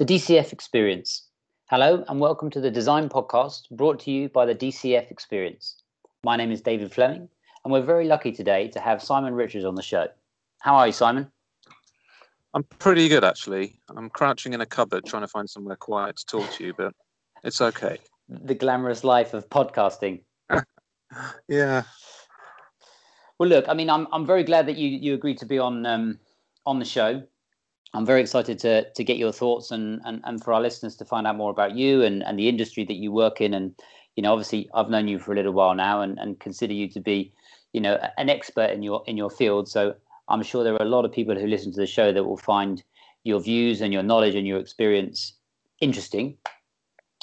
The DCF Experience. Hello, and welcome to the Design Podcast brought to you by the DCF Experience. My name is David Fleming, and we're very lucky today to have Simon Richards on the show. How are you, Simon? I'm pretty good, actually. I'm crouching in a cupboard trying to find somewhere quiet to talk to you, but it's okay. The glamorous life of podcasting. yeah. Well, look, I mean, I'm I'm very glad that you you agreed to be on um, on the show. I'm very excited to to get your thoughts and, and and for our listeners to find out more about you and and the industry that you work in. And you know, obviously, I've known you for a little while now, and and consider you to be, you know, an expert in your in your field. So I'm sure there are a lot of people who listen to the show that will find your views and your knowledge and your experience interesting.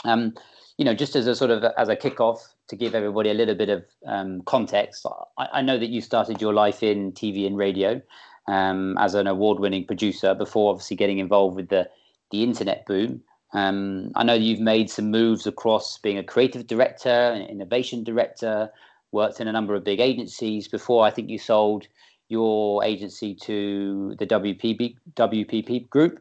Um, you know, just as a sort of as a kickoff to give everybody a little bit of um, context, I, I, know that you started your life in TV and radio um, as an award-winning producer before obviously getting involved with the the internet boom. Um, I know you've made some moves across being a creative director, an innovation director, worked in a number of big agencies before. I think you sold your agency to the WPP WPP group.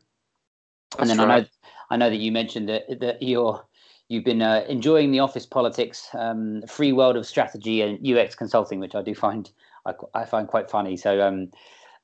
That's and then right. I know I know that you mentioned that that you're you've been uh, enjoying the office politics, um, free world of strategy and UX consulting, which I do find I, I find quite funny. So um,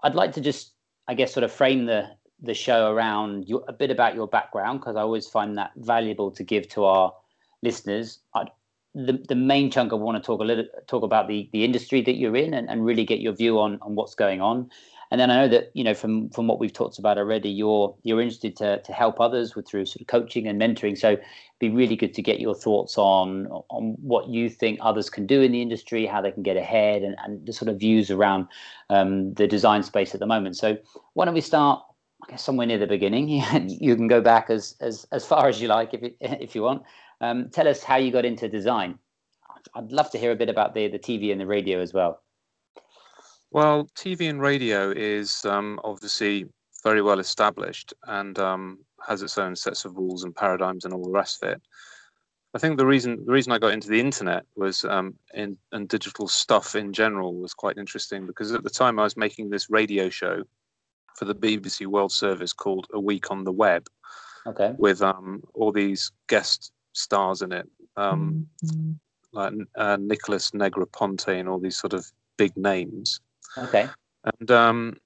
I'd like to just I guess sort of frame the the show around your, a bit about your background because I always find that valuable to give to our listeners. I'd, the, the main chunk I want to talk a little talk about the the industry that you're in and, and really get your view on on what's going on. And then I know that you know from from what we've talked about already, you're you're interested to to help others with through sort of coaching and mentoring. So it'd be really good to get your thoughts on on what you think others can do in the industry, how they can get ahead, and, and the sort of views around um, the design space at the moment. So why don't we start? I guess somewhere near the beginning. you can go back as as as far as you like if it, if you want. Um, tell us how you got into design. I'd love to hear a bit about the the TV and the radio as well. Well, TV and radio is um, obviously very well established and um, has its own sets of rules and paradigms and all the rest of it. I think the reason the reason I got into the internet was um, in and digital stuff in general was quite interesting because at the time I was making this radio show for the BBC World Service called A Week on the Web Okay. with um, all these guest stars in it, um, like uh, Nicholas Negroponte and all these sort of big names. Okay. And um,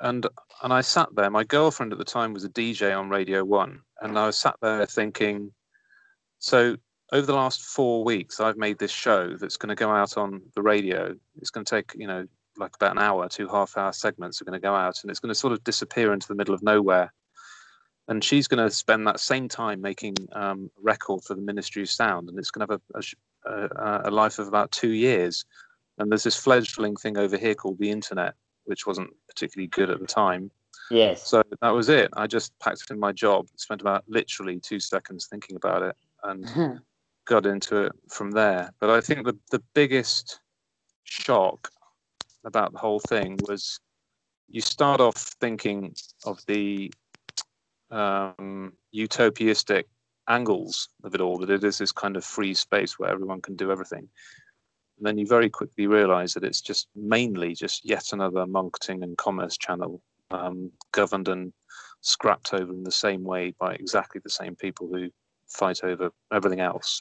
and and I sat there. My girlfriend at the time was a DJ on Radio One, and I was sat there thinking, so over the last four weeks, I've made this show that's going to go out on the radio. It's going to take you know like about an hour, two half-hour segments are going to go out, and it's going to sort of disappear into the middle of nowhere. And she's going to spend that same time making um, record for the Ministry of Sound, and it's going to have a, a, a life of about two years. And there's this fledgling thing over here called the internet, which wasn't particularly good at the time. Yes. So that was it. I just packed in my job, spent about literally two seconds thinking about it, and got into it from there. But I think the, the biggest shock about the whole thing was you start off thinking of the um, utopiistic angles of it all, that it is this kind of free space where everyone can do everything. And then you very quickly realize that it's just mainly just yet another marketing and commerce channel um, governed and scrapped over in the same way by exactly the same people who fight over everything else.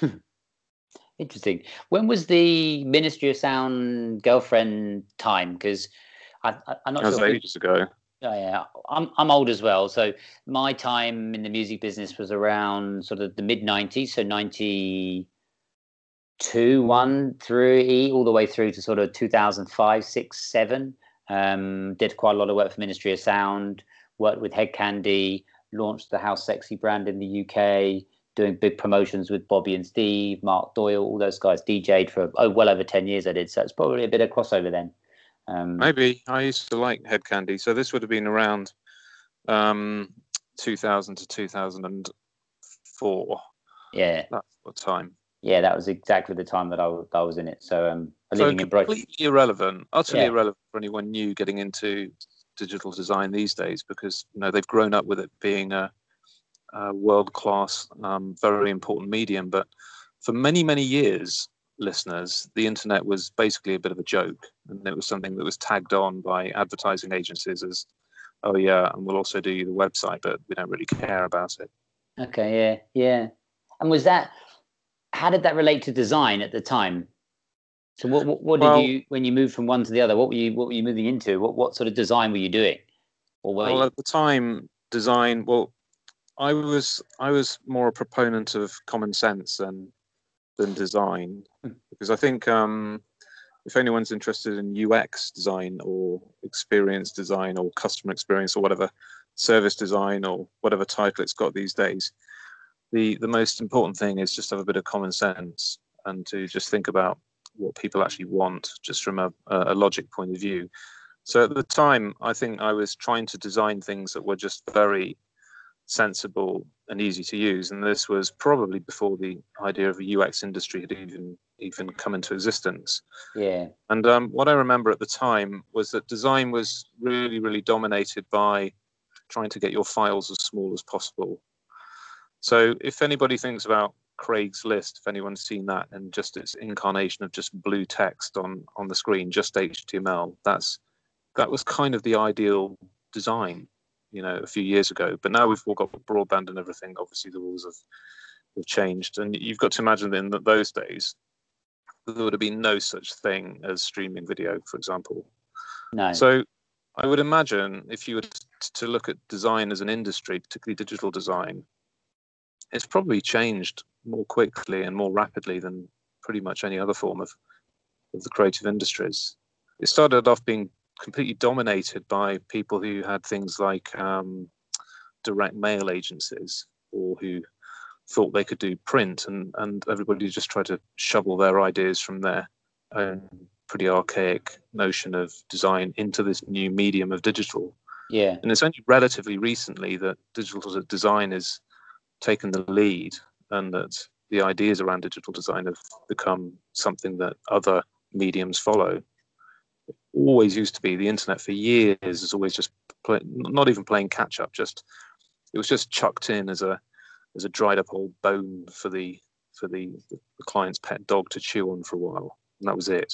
Interesting. When was the Ministry of Sound girlfriend time? Because I, I'm not That was sure. ages ago. Oh, yeah, I'm I'm old as well. So my time in the music business was around sort of the mid '90s, so '92, one, three, all the way through to sort of 2005, six, seven. Um, did quite a lot of work for Ministry of Sound. Worked with Hed Kandi. Launched the Housexy brand in the UK. Doing big promotions with Bobby and Steve, Mark Doyle, all those guys. DJ'd for oh, well over ten years. I did, so it's probably a bit of crossover then. Um, Maybe I used to like Hed Kandi, so this would have been around um, 2000 to 2004. yeah, That's what time. Yeah, that was exactly the time that I was in it. So um, So living in Brighton. completely irrelevant, utterly Yeah. irrelevant for anyone new getting into digital design these days because you know they've grown up with it being a, a world-class, um, very important medium. But for many, many years, listeners, the internet was basically a bit of a joke, and it was something that was tagged on by advertising agencies as oh yeah, and we'll also do you the website, but we don't really care about it. Okay, yeah, yeah. And was that how did that relate to design at the time? So what what, what did well, you when you moved from one to the other? What were you what were you moving into? What what sort of design were you doing? Or well, you... at the time, design. Well, I was I was more a proponent of common sense than than design hmm. because I think um, if anyone's interested in UX design or experience design or customer experience or whatever service design or whatever title it's got these days, the the most important thing is just have a bit of common sense and to just think about what people actually want just from a, a logic point of view. So at the time, I think I was trying to design things that were just very sensible and easy to use. And this was probably before the idea of a UX industry had even even come into existence. Yeah. And um, what I remember at the time was that design was really, really dominated by trying to get your files as small as possible. So if anybody thinks about Craigslist, if anyone's seen that, and just its incarnation of just blue text on on the screen, just HTML, that's that was kind of the ideal design you know a few years ago. But now we've all got broadband and everything. Obviously, the rules have have changed, and you've got to imagine then that in those days there would have been no such thing as streaming video, for example. No. So I would imagine if you were to look at design as an industry, particularly digital design, it's probably changed more quickly and more rapidly than pretty much any other form of, of the creative industries. It started off being completely dominated by people who had things like um, direct mail agencies or who thought they could do print and, and everybody just tried to shovel their ideas from their own pretty archaic notion of design into this new medium of digital. Yeah. And it's only relatively recently that digital design has taken the lead and that the ideas around digital design have become something that other mediums follow. Always used to be. The internet for years is always just play, not even playing catch up just it was just chucked in as a as a dried up old bone for the for the, the client's pet dog to chew on for a while. And that was it.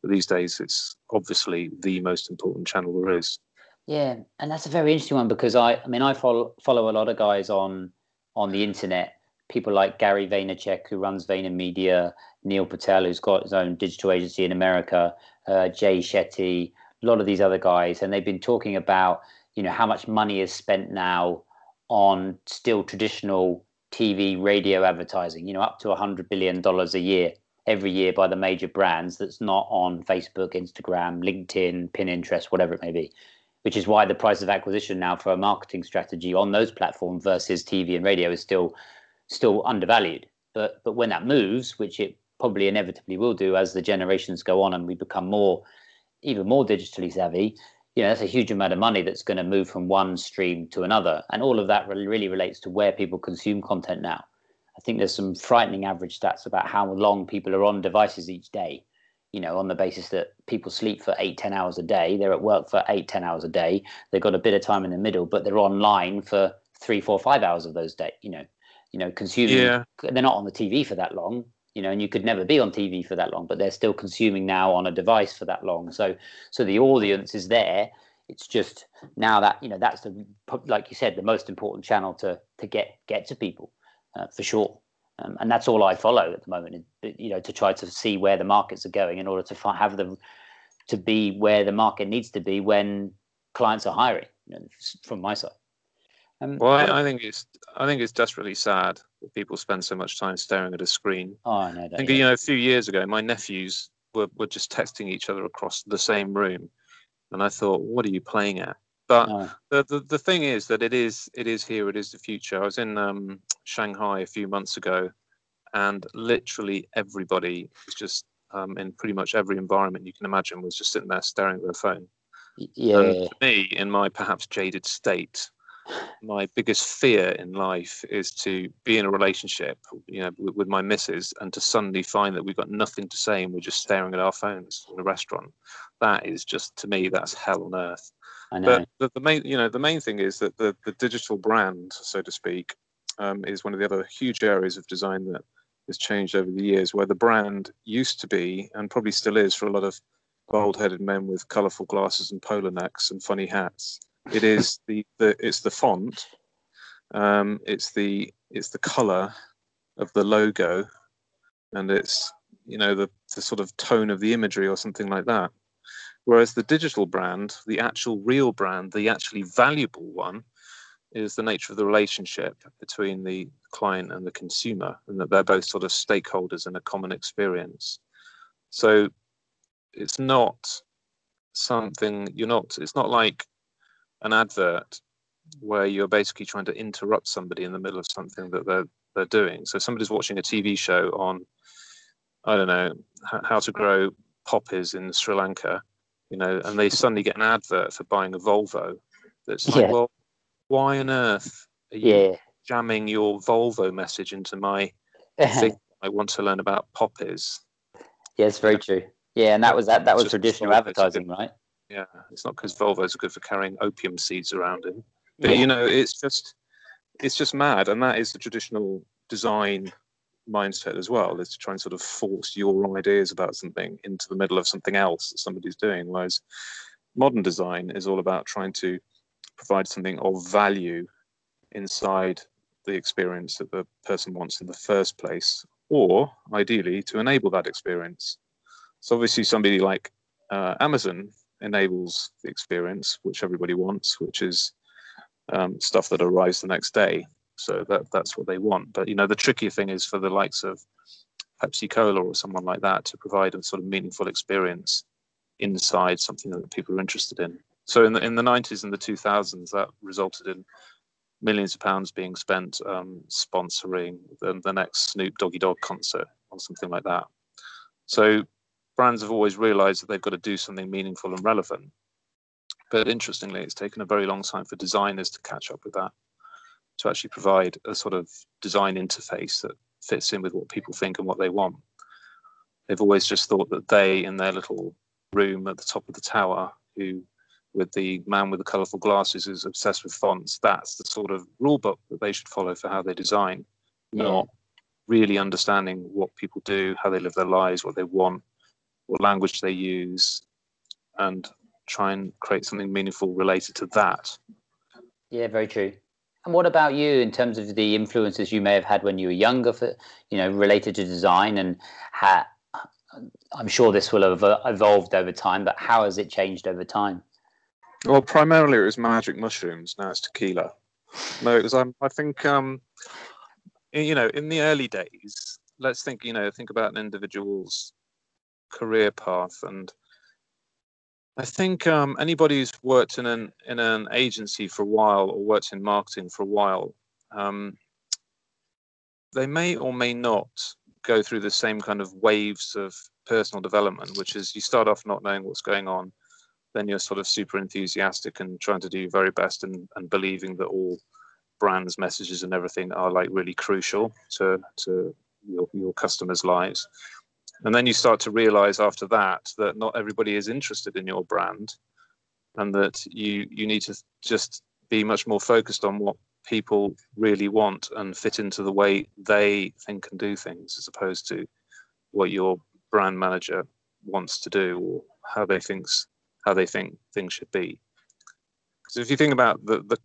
But these days it's obviously the most important channel there is. Yeah and that's a very interesting one because i i mean i follow follow a lot of guys on on the internet people like gary vaynerchuk who runs VaynerMedia neil patel who's got his own digital agency in america uh, Jay Shetty, a lot of these other guys, and they've been talking about you know how much money is spent now on still traditional TV, radio advertising. You know, up to hundred billion dollars a year every year by the major brands. That's not on Facebook, Instagram, LinkedIn, Pinterest, whatever it may be. Which is why the price of acquisition now for a marketing strategy on those platforms versus TV and radio is still still undervalued. But but when that moves, which it probably inevitably will do as the generations go on and we become more, even more digitally savvy. You know, that's a huge amount of money that's going to move from one stream to another, and all of that really, really relates to where people consume content now. I think there's some frightening average stats about how long people are on devices each day. You know, on the basis that people sleep for eight, ten hours a day, they're at work for eight, ten hours a day. They've got a bit of time in the middle, but they're online for three, four, five hours of those days. You know, you know, consuming. Yeah. They're not on the TV for that long you know, and you could never be on TV for that long, but they're still consuming now on a device for that long. So, so the audience is there. It's just now that you know that's the like you said the most important channel to to get get to people uh, for sure. Um, and that's all I follow at the moment. You know, to try to see where the markets are going in order to have them to be where the market needs to be when clients are hiring. You know, from my side. Um, well, I, I, think it's I think it's desperately sad that people spend so much time staring at a screen. Oh, I know that. I think yeah. you know a few years ago, my nephews were, were just texting each other across the same room, and I thought, what are you playing at? But oh. the, the the thing is that it is it is here. It is the future. I was in um, Shanghai a few months ago, and literally everybody was just um, in pretty much every environment you can imagine was just sitting there staring at their phone. Yeah. And for me, in my perhaps jaded state, my biggest fear in life is to be in a relationship, you know, with, with, my missus, and to suddenly find that we've got nothing to say and we're just staring at our phones in a restaurant. That is just to me, that's hell on earth. I know. But the, the main, you know, the main thing is that the the digital brand, so to speak, um, is one of the other huge areas of design that has changed over the years. Where the brand used to be, and probably still is, for a lot of bald-headed men with colourful glasses and polo necks and funny hats It is the, the it's the font, um, it's the it's the color of the logo, and it's you know the the sort of tone of the imagery or something like that. Whereas the digital brand, the actual real brand, the actually valuable one, is the nature of the relationship between the client and the consumer, and that they're both sort of stakeholders in a common experience. So it's not something you're not. It's not like an advert where you're basically trying to interrupt somebody in the middle of something that they're they're doing. So somebody's watching a TV show on, I don't know, how to grow poppies in Sri Lanka, you know, and they suddenly get an advert for buying a Volvo. That's like, yeah. well, why on earth are you yeah. jamming your Volvo message into my thing? I want to learn about poppies. Yeah, it's very true. Yeah, and that was that. That was traditional advertising, right? Yeah, it's not because Volvos are good for carrying opium seeds around in, but yeah. you know, it's just it's just mad, and that is the traditional design mindset as well. Is to try and sort of force your ideas about something into the middle of something else that somebody's doing. Whereas modern design is all about trying to provide something of value inside the experience that the person wants in the first place, or ideally to enable that experience. So obviously, somebody like uh, Amazon enables the experience which everybody wants, which is um, stuff that arrives the next day. So that that's what they want. But you know, the trickier thing is for the likes of Pepsi Cola or someone like that to provide a sort of meaningful experience inside something that people are interested in. So in the in the 90s and the 2000s, that resulted in millions of pounds being spent um, sponsoring the, the next Snoop Doggy Dogg concert or something like that. So brands have always realized that they've got to do something meaningful and relevant. But interestingly, it's taken a very long time for designers to catch up with that, to actually provide a sort of design interface that fits in with what people think and what they want. They've always just thought that they, in their little room at the top of the tower, who with the man with the colorful glasses is obsessed with fonts, that's the sort of rule book that they should follow for how they design, yeah. not really understanding what people do, how they live their lives, what they want, what language they use, and try and create something meaningful related to that. Yeah, very true. And what about you in terms of the influences you may have had when you were younger, for you know, related to design, and how, I'm sure this will have evolved over time, but how has it changed over time? Well, primarily it was magic mushrooms. Now it's tequila. No, it was. Um, I think, um, you know, in the early days, let's think. You know, think about an individual's career path and I think um, anybody who's worked in an in an agency for a while or worked in marketing for a while, um, they may or may not go through the same kind of waves of personal development, which is you start off not knowing what's going on, then you're sort of super enthusiastic and trying to do your very best and, and believing that all brands, messages, and everything are like really crucial to to your, your customers' lives. And then you start to realize after that that not everybody is interested in your brand and that you you need to just be much more focused on what people really want and fit into the way they think and do things as opposed to what your brand manager wants to do or how they thinks how they think things should be. Because if you think about the, the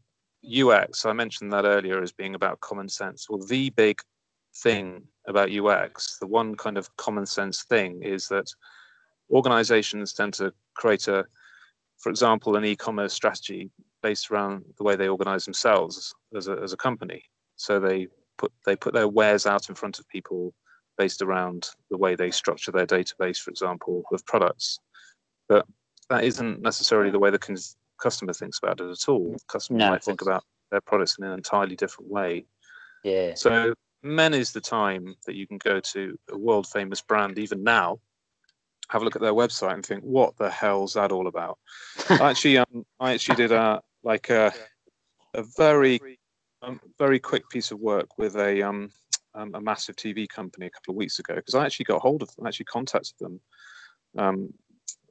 UX, I mentioned that earlier as being about common sense. Well, the big thing about UX, the one kind of common sense thing is that organizations tend to create a, for example, an e-commerce strategy based around the way they organize themselves as a, as a company. So they put they put their wares out in front of people based around the way they structure their database, for example, of products. But that isn't necessarily the way the cons- customer thinks about it at all. The customer no, might think about their products in an entirely different way. Yeah. So men is the time that you can go to a world famous brand, even now, have a look at their website and think, what the hell's that all about? I actually, um, I actually did a like a a very um, very quick piece of work with a um, um, a massive TV company a couple of weeks ago because I actually got hold of them, actually contacted them, um,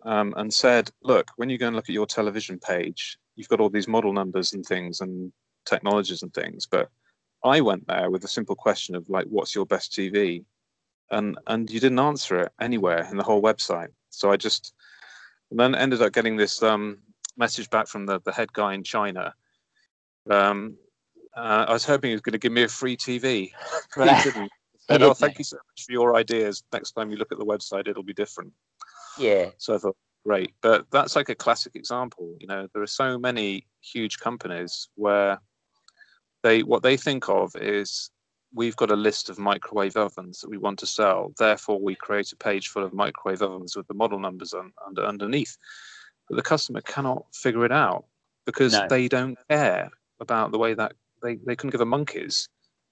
um, and said, look, when you go and look at your television page, you've got all these model numbers and things and technologies and things, but I went there with a simple question of like, what's your best TV? And and you didn't answer it anywhere in the whole website. So I just then ended up getting this um, message back from the, the head guy in China. Um, uh, I was hoping he was going to give me a free TV. he didn't. Said, "Oh, thank you so much for your ideas. Next time you look at the website, it'll be different." Yeah. So I thought, great, but that's like a classic example. You know, there are so many huge companies where they what they think of is we've got a list of microwave ovens that we want to sell. Therefore, we create a page full of microwave ovens with the model numbers on, under, underneath. But the customer cannot figure it out because no. they don't care about the way that they, they couldn't give a monkeys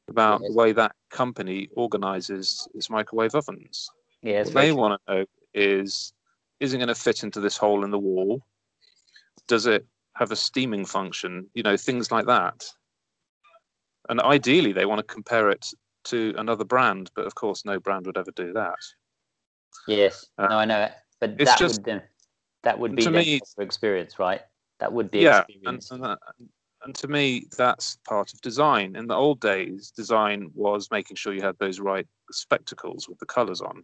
about yes. the way that company organizes its microwave ovens. Yes, what they want to know is is it going to fit into this hole in the wall? Does it have a steaming function? You know, things like that. And ideally, they want to compare it to another brand, but of course, no brand would ever do that. Yes, uh, no, I know it, but that just, would that would be the experience, right? That would be yeah, experience. And, and, that, and to me, that's part of design. In the old days, design was making sure you had those right spectacles with the colors on.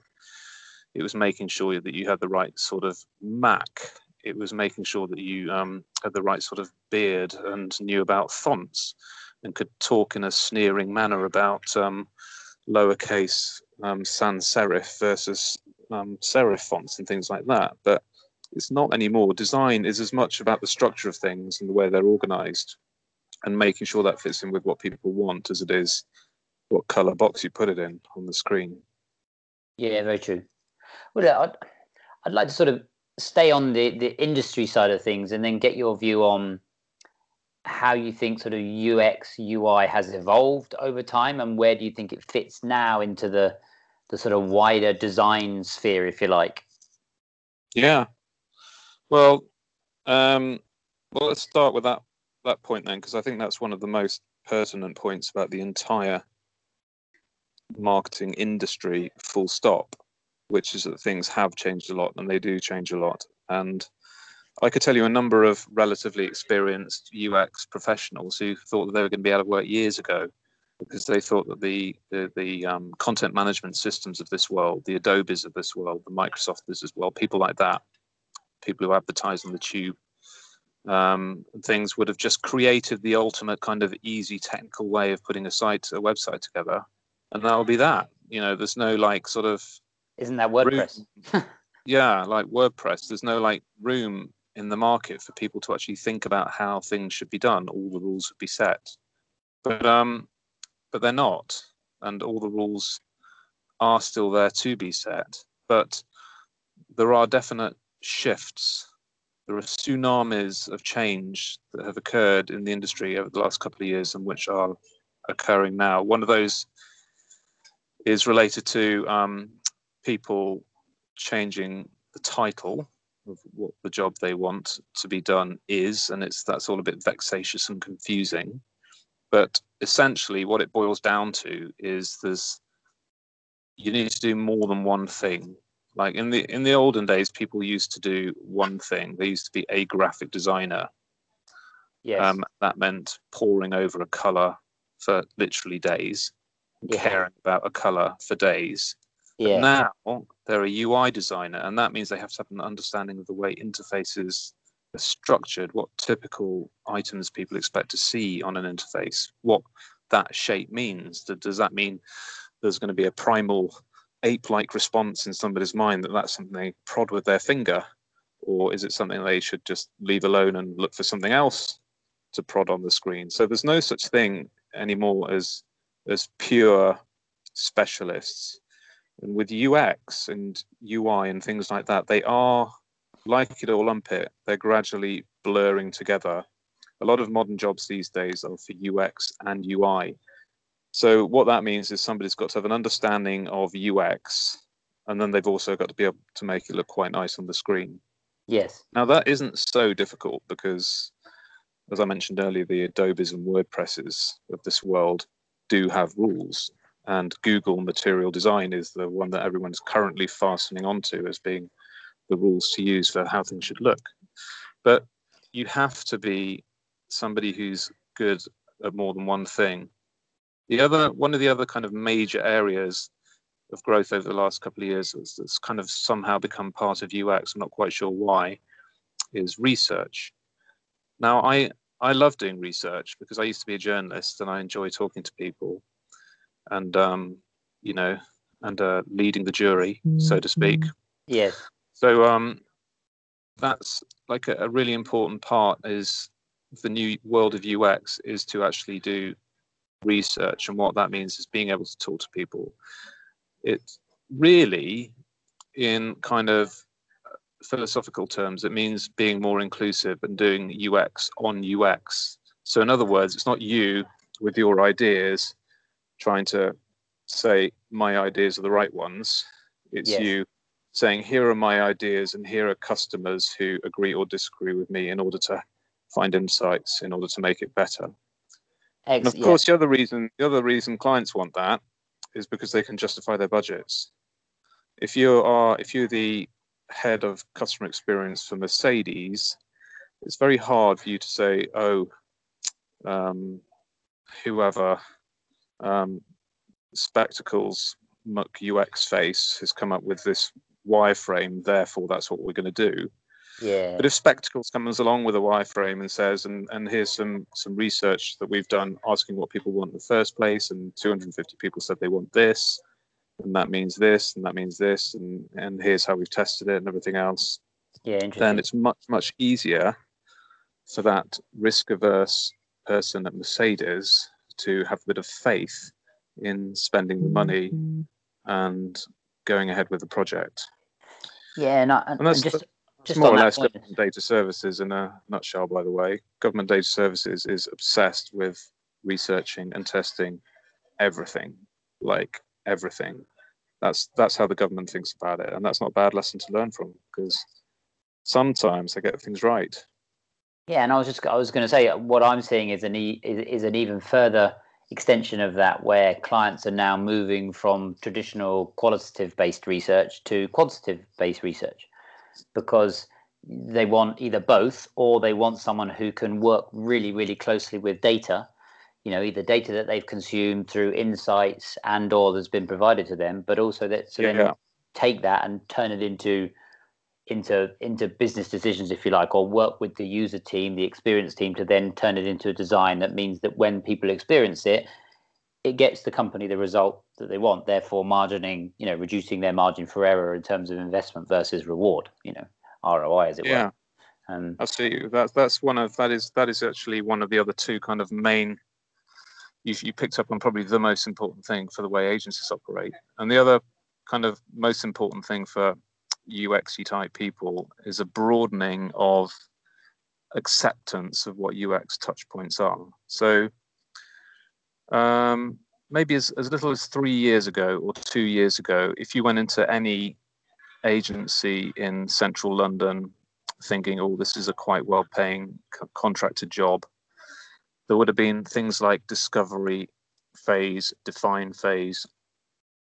It was making sure that you had the right sort of Mac. It was making sure that you um, had the right sort of beard and knew about fonts and could talk in a sneering manner about um, lowercase um, sans serif versus um, serif fonts and things like that. But it's not anymore. Design is as much about the structure of things and the way they're organized and making sure that fits in with what people want as it is what color box you put it in on the screen. Yeah, very true. Well, I'd, I'd like to sort of stay on the, the industry side of things and then get your view on how you think sort of UX UI has evolved over time and where do you think it fits now into the the sort of wider design sphere, if you like? Yeah. Well, um, well, let's start with that that point then, because I think that's one of the most pertinent points about the entire marketing industry. Full stop, which is that things have changed a lot, and they do change a lot, and I could tell you a number of relatively experienced UX professionals who thought that they were going to be out of work years ago because they thought that the the, the um, content management systems of this world, the Adobes of this world, the Microsofts as well, people like that, people who advertise on the tube, um, things would have just created the ultimate kind of easy technical way of putting a site, a website together, and that will be that. You know, there's no like sort of. Isn't that WordPress? yeah, like WordPress. There's no like room in the market for people to actually think about how things should be done. All the rules would be set, but um, but they're not, and all the rules are still there to be set. But there are definite shifts. There are tsunamis of change that have occurred in the industry over the last couple of years, and which are occurring now. One of those is related to um, people changing the title of what the job they want to be done is, and it's that's all a bit vexatious and confusing. But essentially, what it boils down to is there's you need to do more than one thing. Like in the in the olden days, people used to do one thing. They used to be a graphic designer. Yes. Um, that meant poring over a color for literally days, yeah. caring about a color for days. Yeah. now they're a UI designer, and that means they have to have an understanding of the way interfaces are structured, what typical items people expect to see on an interface, what that shape means. Does that mean there's going to be a primal ape-like response in somebody's mind that that's something they prod with their finger, or is it something they should just leave alone and look for something else to prod on the screen? So there's no such thing anymore as as pure specialists and with UX and UI and things like that, they are like it or lump it, they're gradually blurring together. A lot of modern jobs these days are for UX and UI. So what that means is somebody's got to have an understanding of UX, and then they've also got to be able to make it look quite nice on the screen. Yes. Now that isn't so difficult because, as I mentioned earlier, the Adobes and WordPresses of this world do have rules and Google Material Design is the one that everyone's currently fastening onto as being the rules to use for how things should look. But you have to be somebody who's good at more than one thing. The other, one of the other kind of major areas of growth over the last couple of years that's kind of somehow become part of UX. I'm not quite sure why. Is research. Now, I I love doing research because I used to be a journalist and I enjoy talking to people, and um, you know, and uh, leading the jury, so to speak. Yes. So um, that's like a, a really important part is the new world of UX is to actually do research, and what that means is being able to talk to people. It really, in kind of philosophical terms, it means being more inclusive and doing UX on UX. So, in other words, it's not you with your ideas trying to say my ideas are the right ones. It's yes. you saying, here are my ideas, and here are customers who agree or disagree with me in order to find insights, in order to make it better. Ex- and of course, the other reason the other reason clients want that is because they can justify their budgets. If you are if you're the head of customer experience for Mercedes, it's very hard for you to say, oh, um, whoever um, spectacles muck UX face has come up with this wireframe, therefore that's what we're going to do. Yeah. But if Spectacles comes along with a wireframe and says, and, and here's some some research that we've done asking what people want in the first place, and 250 people said they want this, and that means this, and that means this, and and here's how we've tested it and everything else. Yeah. Then it's much much easier for that risk averse person at Mercedes to have a bit of faith in spending the money mm-hmm. and going ahead with the project. Yeah, and, I, and, and that's just, just more or less point. government data services in a nutshell. By the way, government data services is obsessed with researching and testing everything, like everything. That's that's how the government thinks about it, and that's not a bad lesson to learn from because sometimes they get things right. Yeah, and I was just I was going to say uh, what I'm seeing is an e, is, is an even further extension of that where clients are now moving from traditional qualitative based research to quantitative based research because they want either both or they want someone who can work really really closely with data you know either data that they've consumed through insights and or that's been provided to them but also that so yeah, then yeah. take that and turn it into into into business decisions if you like or work with the user team the experience team to then turn it into a design that means that when people experience it it gets the company the result that they want therefore margining you know reducing their margin for error in terms of investment versus reward you know roi as it yeah. were um, absolutely that's that's one of that is that is actually one of the other two kind of main you, you picked up on probably the most important thing for the way agencies operate. And the other kind of most important thing for UXy type people is a broadening of acceptance of what UX touch points are. So um, maybe as, as little as three years ago or two years ago, if you went into any agency in central London thinking, oh, this is a quite well paying contracted job, there would have been things like discovery phase, define phase,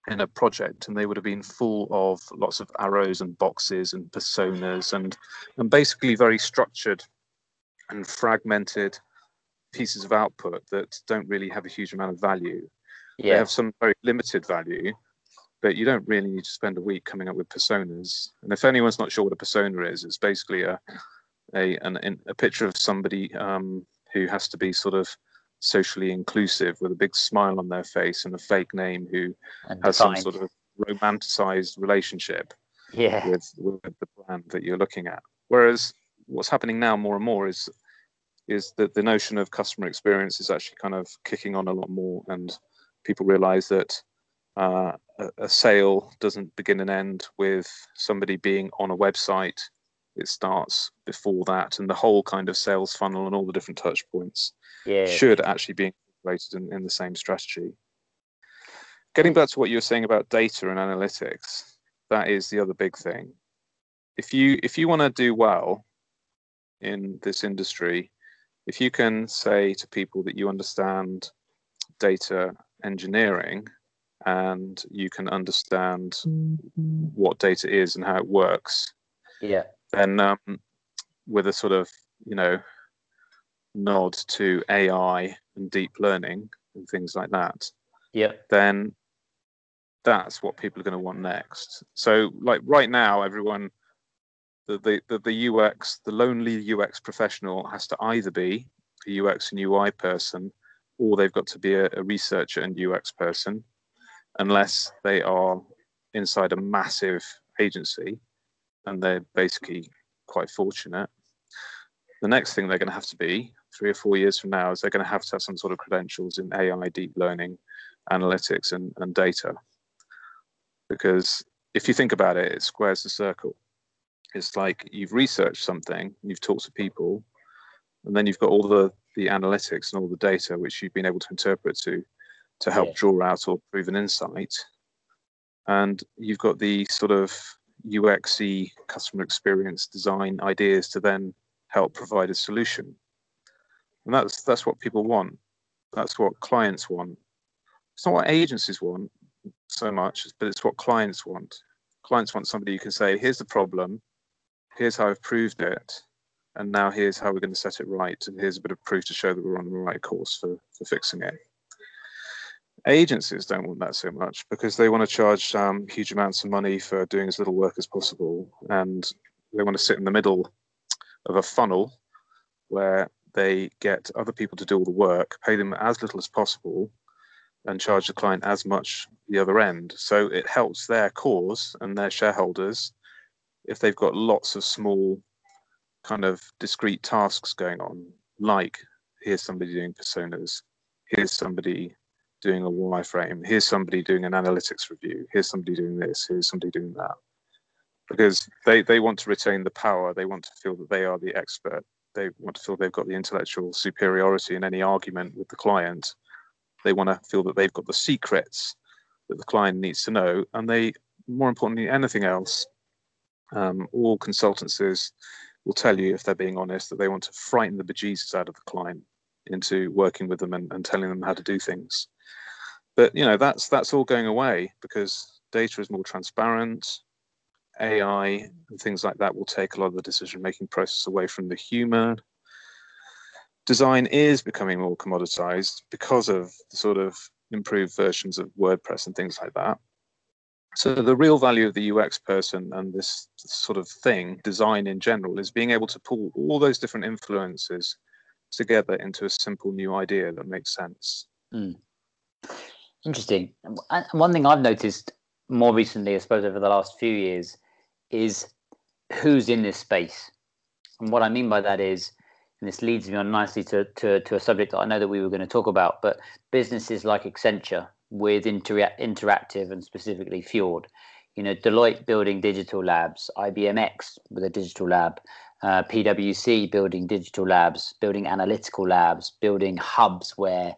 in a project and they would have been full of lots of arrows and boxes and personas and and basically very structured and fragmented pieces of output that don't really have a huge amount of value yeah. they have some very limited value but you don't really need to spend a week coming up with personas and if anyone's not sure what a persona is it's basically a a an, a picture of somebody um, who has to be sort of socially inclusive with a big smile on their face and a fake name who and has defined. some sort of romanticized relationship yeah. with, with the brand that you're looking at. Whereas what's happening now more and more is is that the notion of customer experience is actually kind of kicking on a lot more and people realize that uh, a, a sale doesn't begin and end with somebody being on a website it starts before that and the whole kind of sales funnel and all the different touch points yeah. should actually be integrated in, in the same strategy getting back to what you were saying about data and analytics that is the other big thing if you if you want to do well in this industry if you can say to people that you understand data engineering and you can understand mm-hmm. what data is and how it works yeah then um, with a sort of you know nod to AI and deep learning and things like that, yeah, then that's what people are going to want next. So like right now, everyone the, the, the UX, the lonely UX professional has to either be a UX and UI person, or they've got to be a, a researcher and UX person, unless they are inside a massive agency and they're basically quite fortunate. The next thing they're going to have to be three or four years from now is they're going to have to have some sort of credentials in AI, deep learning, analytics, and, and data. Because if you think about it, it squares the circle. It's like you've researched something, you've talked to people, and then you've got all the, the analytics and all the data which you've been able to interpret to to help yeah. draw out or prove an insight. And you've got the sort of UXy customer experience design ideas to then help provide a solution. And that's that's what people want. That's what clients want. It's not what agencies want so much, but it's what clients want. Clients want somebody who can say, here's the problem, here's how I've proved it, and now here's how we're going to set it right, and here's a bit of proof to show that we're on the right course for, for fixing it. Agencies don't want that so much because they want to charge um, huge amounts of money for doing as little work as possible, and they want to sit in the middle of a funnel where they get other people to do all the work, pay them as little as possible, and charge the client as much the other end. So it helps their cause and their shareholders if they've got lots of small kind of discrete tasks going on, like here's somebody doing personas, here's somebody doing a wireframe. Here's somebody doing an analytics review. Here's somebody doing this. Here's somebody doing that. Because they, they want to retain the power. They want to feel that they are the expert. They want to feel they've got the intellectual superiority in any argument with the client. They want to feel that they've got the secrets that the client needs to know. And they, more importantly, anything else, um, all consultancies will tell you, if they're being honest, that they want to frighten the bejesus out of the client into working with them and, and telling them how to do things. But you know that's that's all going away because data is more transparent. AI and things like that will take a lot of the decision making process away from the human. Design is becoming more commoditized because of the sort of improved versions of WordPress and things like that. So the real value of the UX person and this sort of thing, design in general, is being able to pull all those different influences together into a simple new idea that makes sense. Mm. Interesting. And one thing I've noticed more recently, I suppose, over the last few years, is who's in this space. And what I mean by that is, and this leads me on nicely to, to, to a subject that I know that we were going to talk about, but businesses like Accenture with Inter- Interactive and specifically Fjord, you know, Deloitte building digital labs, IBM iX with a digital lab, uh, PwC building digital labs, building analytical labs, building hubs where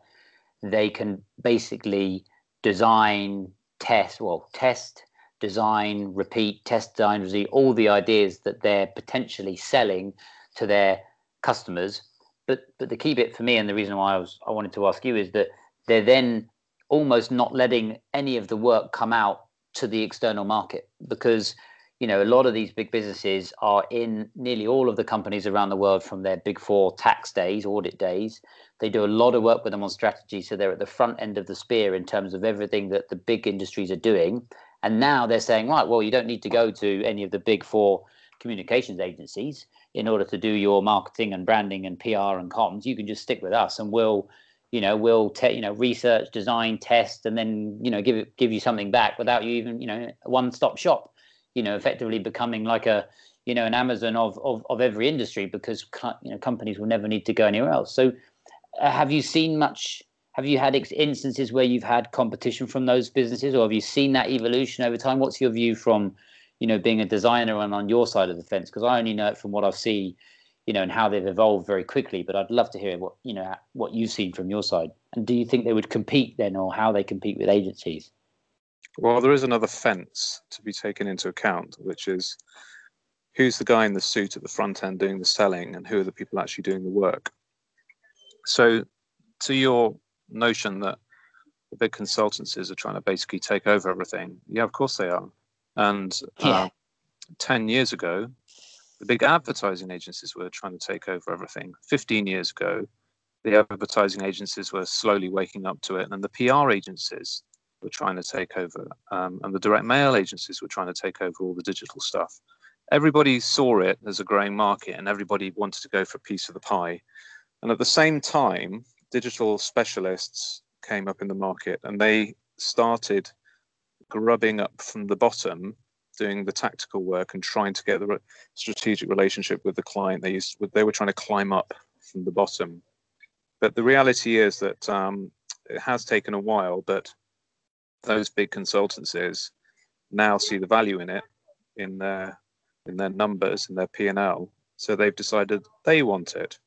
they can basically design, test, well, test, design, repeat, test, design, repeat, all the ideas that they're potentially selling to their customers. But but the key bit for me, and the reason why I was I wanted to ask you is that they're then almost not letting any of the work come out to the external market because you know a lot of these big businesses are in nearly all of the companies around the world from their big four tax days audit days they do a lot of work with them on strategy. So they're at the front end of the spear in terms of everything that the big industries are doing. And now they're saying, right, well, you don't need to go to any of the big four communications agencies in order to do your marketing and branding and PR and comms. You can just stick with us and we'll, you know, we'll te- you know, research, design, test, and then, you know, give it, give you something back without you even, you know, one stop shop, you know, effectively becoming like a, you know, an Amazon of, of, of every industry because, you know, companies will never need to go anywhere else. So uh, have you seen much? Have you had instances where you've had competition from those businesses, or have you seen that evolution over time? What's your view from, you know, being a designer and on your side of the fence? Because I only know it from what I've seen, you know, and how they've evolved very quickly. But I'd love to hear what you know what you've seen from your side. And do you think they would compete then, or how they compete with agencies? Well, there is another fence to be taken into account, which is who's the guy in the suit at the front end doing the selling, and who are the people actually doing the work. So, to your notion that the big consultancies are trying to basically take over everything, yeah, of course they are. And yeah. uh, 10 years ago, the big advertising agencies were trying to take over everything. 15 years ago, the advertising agencies were slowly waking up to it, and the PR agencies were trying to take over, um, and the direct mail agencies were trying to take over all the digital stuff. everybody saw it as a growing market and everybody wanted to go for a piece of the pie. And at the same time, digital specialists came up in the market and they started grubbing up from the bottom, doing the tactical work and trying to get the strategic relationship with the client. They used they were trying to climb up from the bottom. But the reality is that um, it has taken a while, but those big consultancies now see the value in it in their in their numbers in their P&L. So they've decided they want it.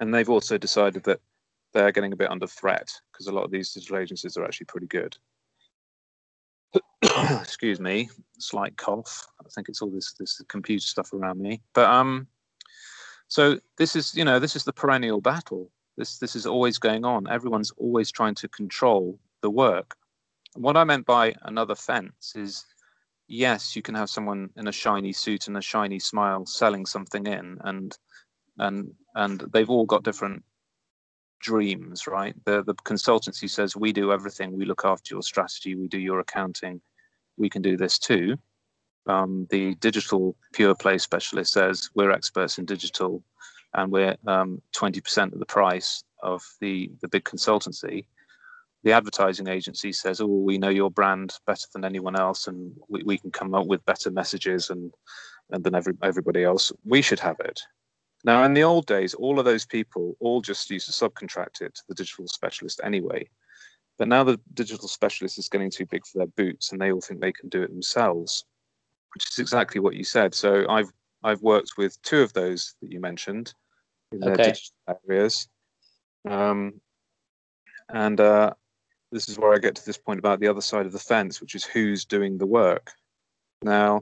And they've also decided that they're getting a bit under threat because a lot of these digital agencies are actually pretty good. Excuse me, slight cough. I think it's all this this computer stuff around me. But um, so this is you know this is the perennial battle. This this is always going on. Everyone's always trying to control the work. What I meant by another fence is, yes, you can have someone in a shiny suit and a shiny smile selling something in, and and and they've all got different dreams, right? The the consultancy says we do everything, we look after your strategy, we do your accounting, we can do this too. Um, the digital pure play specialist says we're experts in digital, and we're um, 20% of the price of the the big consultancy. The advertising agency says, "Oh, we know your brand better than anyone else, and we, we can come up with better messages and and than every, everybody else. We should have it." Now, in the old days, all of those people all just used to subcontract it to the digital specialist anyway. But now the digital specialist is getting too big for their boots, and they all think they can do it themselves, which is exactly what you said. So I've I've worked with two of those that you mentioned in their digital areas, um, and uh, this is where I get to this point about the other side of the fence, which is who's doing the work. Now,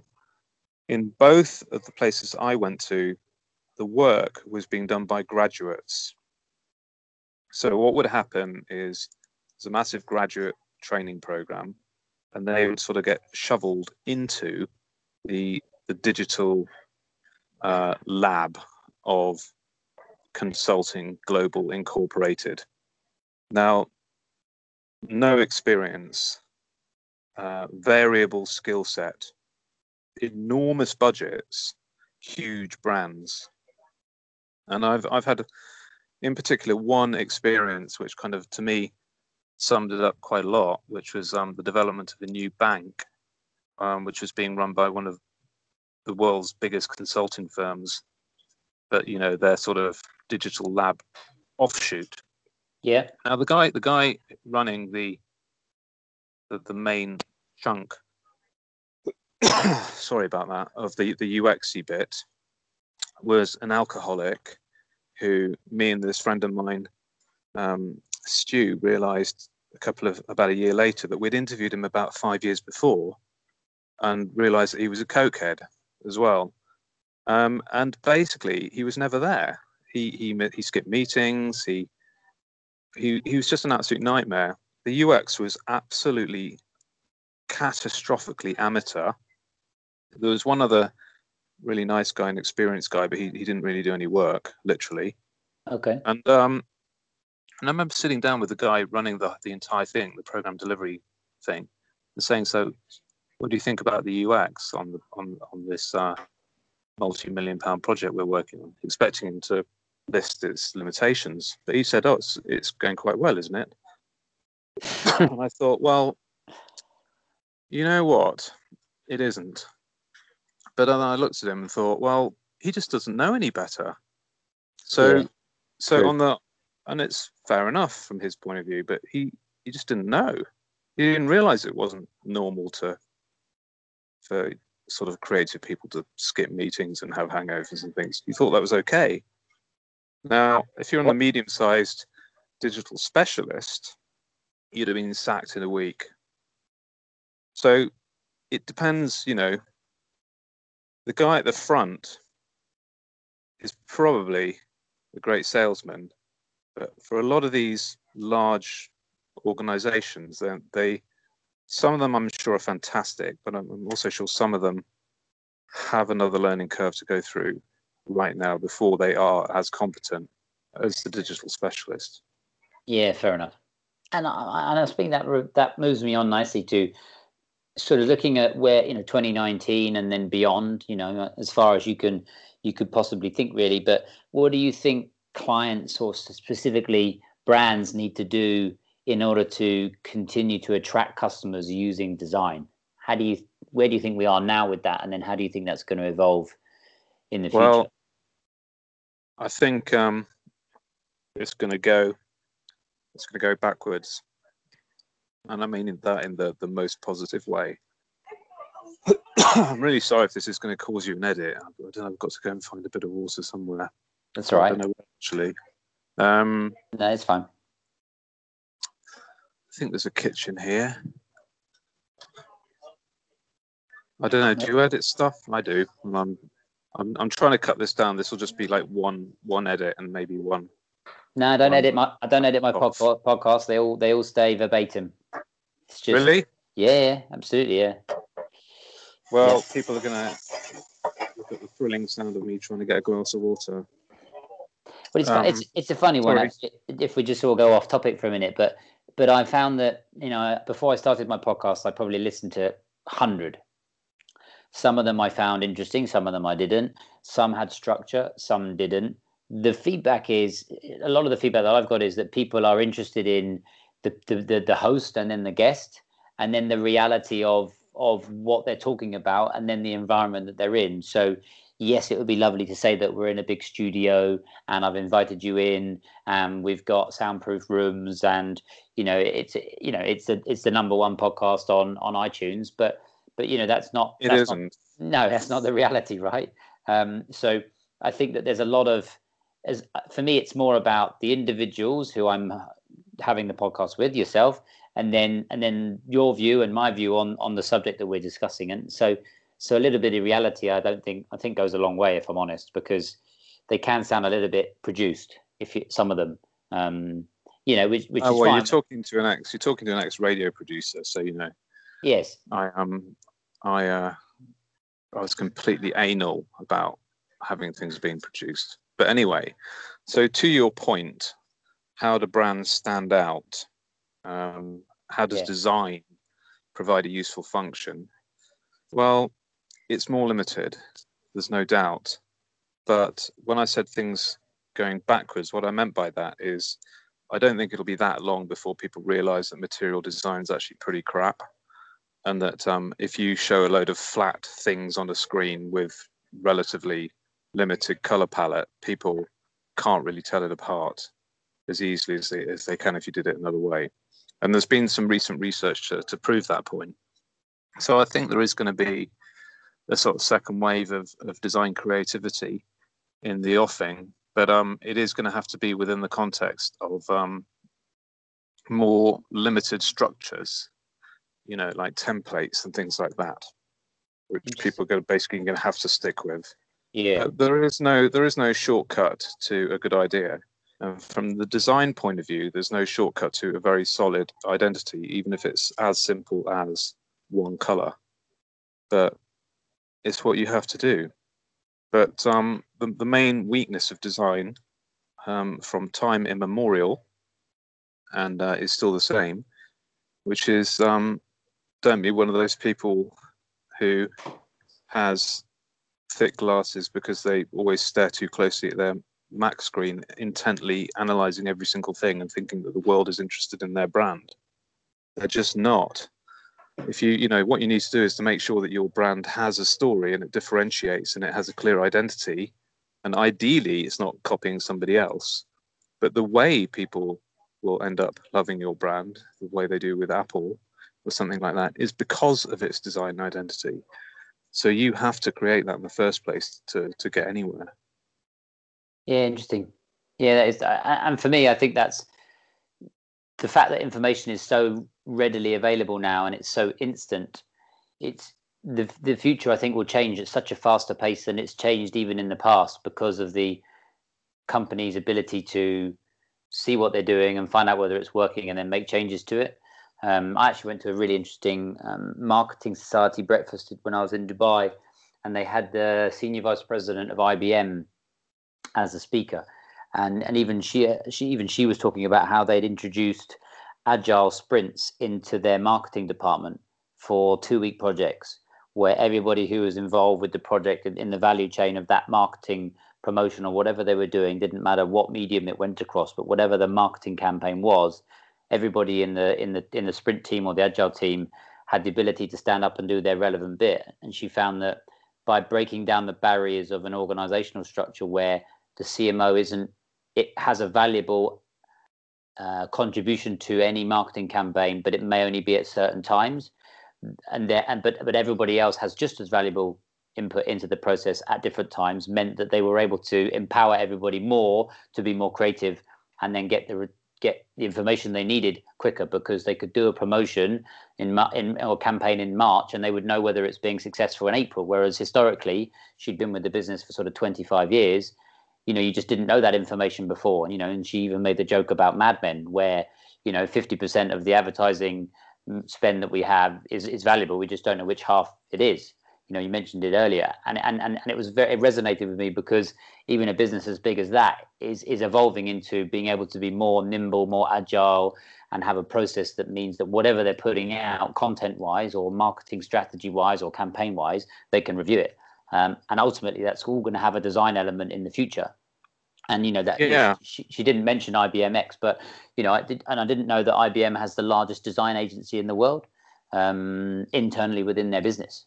in both of the places I went to, the work was being done by graduates. So what would happen is there's a massive graduate training program, and they would sort of get shoveled into the the digital uh, lab of consulting global incorporated. Now, no experience, uh, variable skill set, enormous budgets, huge brands and I've I've had, in particular, one experience which kind of to me summed it up quite a lot, which was um, the development of a new bank, um, which was being run by one of the world's biggest consulting firms, but you know their sort of digital lab offshoot. Yeah. Now the guy the guy running the the, the main chunk sorry about that of the the UXy bit was an alcoholic who me and this friend of mine, um, Stu, realised a couple of about a year later that we'd interviewed him about five years before, and realised that he was a cokehead as well. Um, and basically, he was never there. He he he skipped meetings. He he he was just an absolute nightmare. The UX was absolutely catastrophically amateur. There was one other really nice guy and experienced guy, but he, he didn't really do any work, literally. Okay. And um, and I remember sitting down with the guy running the the entire thing, the program delivery thing, and saying, "So, what do you think about the UX on the on on this uh, multi-million pound project we're working on?" Expecting him to list its limitations, but he said, "Oh, it's it's going quite well, isn't it?" and I thought, well, you know what? It isn't. But then I looked at him and thought, well, he just doesn't know any better. So, yeah. so True. on the, and it's fair enough from his point of view, but he he just didn't know. He didn't realize it wasn't normal to for sort of creative people to skip meetings and have hangovers and things. He thought that was okay. Now, if you're on the medium-sized digital specialist, you'd have been sacked in a week. So it depends, you know, the guy at the front is probably a great salesman, but for a lot of these large organizations, they, they some of them I'm sure are fantastic, but I'm also sure some of them have another learning curve to go through right now before they are as competent as the digital specialist. Yeah, fair enough. And I, and I think that that moves me on nicely to sort of looking at where you know 2019 and then beyond, you know, as far as you can you could possibly think really. But what do you think clients or specifically brands need to do in order to continue to attract customers using design? How do you where do you think we are now with that, and then how do you think that's going to evolve in the future? I think um, it's going to go it's going to go backwards, and I mean that in the the most positive way. I'm really sorry if this is going to cause you an edit. I don't know. I've got to go and find a bit of water somewhere. That's all right. I don't know actually. Um, no, it's fine. I think there's a kitchen here. I don't know. Do you edit stuff? I do. I'm, I'm, I'm trying to cut this down. This will just be like one, one edit and maybe one. No, I don't one edit my. I don't edit my pod, podcast. They all, they all stay verbatim. It's just, really? Yeah, absolutely. Yeah. Well, yeah. people are gonna look at the thrilling sound of me trying to get a glass of water. But it's um, it's it's a funny one actually, if we just all go off topic for a minute. But but I found that you know before I started my podcast, I probably listened to hundred. Some of them I found interesting, some of them I didn't. Some had structure, some didn't. The feedback is a lot of the feedback that I've got is that people are interested in the the, the, host and then the guest, and then the reality of of what they're talking about, and then the environment that they're in. So yes, it would be lovely to say that we're in a big studio and I've invited you in and we've got soundproof rooms and you know it's you know it's the it's the number one podcast on on iTunes, but but you know that's not it that's isn't. Not, no, that's not the reality, right? Um, so I think that there's a lot of as for me, it's more about the individuals who I'm having the podcast with yourself, and then and then your view and my view on on the subject that we're discussing, and so so a little bit of reality, I don't think I think goes a long way if I'm honest, because they can sound a little bit produced if you, some of them. Um, you know, which, which oh, is well, fine. you're talking to an ex. You're talking to an ex radio producer, so you know. Yes. I um, I uh, I was completely anal about having things being produced. But anyway, so to your point, how do brands stand out? Um, how does yeah. design provide a useful function? Well, it's more limited, there's no doubt. But when I said things going backwards, what I meant by that is I don't think it'll be that long before people realize that material design is actually pretty crap. And that um, if you show a load of flat things on a screen with relatively limited color palette, people can't really tell it apart as easily as they, as they can if you did it another way. And there's been some recent research to, to prove that point. So I think there is going to be a sort of second wave of, of design creativity in the offing, but um, it is going to have to be within the context of um, more limited structures, you know, like templates and things like that, which people are basically going to have to stick with. Yeah, there is no there is no shortcut to a good idea. And from the design point of view, there's no shortcut to a very solid identity, even if it's as simple as one color. But it's what you have to do. But um, the, the main weakness of design um, from time immemorial, and uh, is still the same, which is um, don't be one of those people who has thick glasses because they always stare too closely at their Mac screen, intently analyzing every single thing and thinking that the world is interested in their brand. They're just not. If you you know what you need to do is to make sure that your brand has a story and it differentiates and it has a clear identity. And ideally it's not copying somebody else. But the way people will end up loving your brand the way they do with apple or something like that is because of its design identity. So you have to create that in the first place to to get anywhere. Yeah interesting. Yeah that is and for me i think that's the fact that information is so readily available now and it's so instant it's the the future i think will change at such a faster pace than it's changed even in the past because of the company's ability to see what they're doing and find out whether it's working and then make changes to it um, i actually went to a really interesting um, marketing society breakfast when i was in dubai and they had the senior vice president of ibm as a speaker. And and even she she even she was talking about how they'd introduced agile sprints into their marketing department for two week projects where everybody who was involved with the project in, in the value chain of that marketing promotion or whatever they were doing didn't matter what medium it went across but whatever the marketing campaign was everybody in the in the in the sprint team or the agile team had the ability to stand up and do their relevant bit. And she found that by breaking down the barriers of an organizational structure where the CMO isn't it has a valuable uh, contribution to any marketing campaign but it may only be at certain times. And there and but but everybody else has just as valuable input into the process at different times meant that they were able to empower everybody more to be more creative and then get the get the information they needed quicker because they could do a promotion in, in or campaign in March and they would know whether it's being successful in April whereas historically she'd been with the business for sort of 25 years you know you just didn't know that information before you know and she even made the joke about Mad Men where you know 50% of the advertising mm, spend that we have is, is valuable. We just don't know which half it is. You know, you mentioned it earlier, and and and, and it was very it resonated with me because even a business as big as that is is evolving into being able to be more nimble, more agile, and have a process that means that whatever they're putting out, content wise, or marketing strategy wise, or campaign wise, they can review it. Um, and ultimately, that's all going to have a design element in the future and you know that yeah. she, she didn't mention IBM iX, but you know I did, and I didn't know that IBM has the largest design agency in the world um, internally within their business.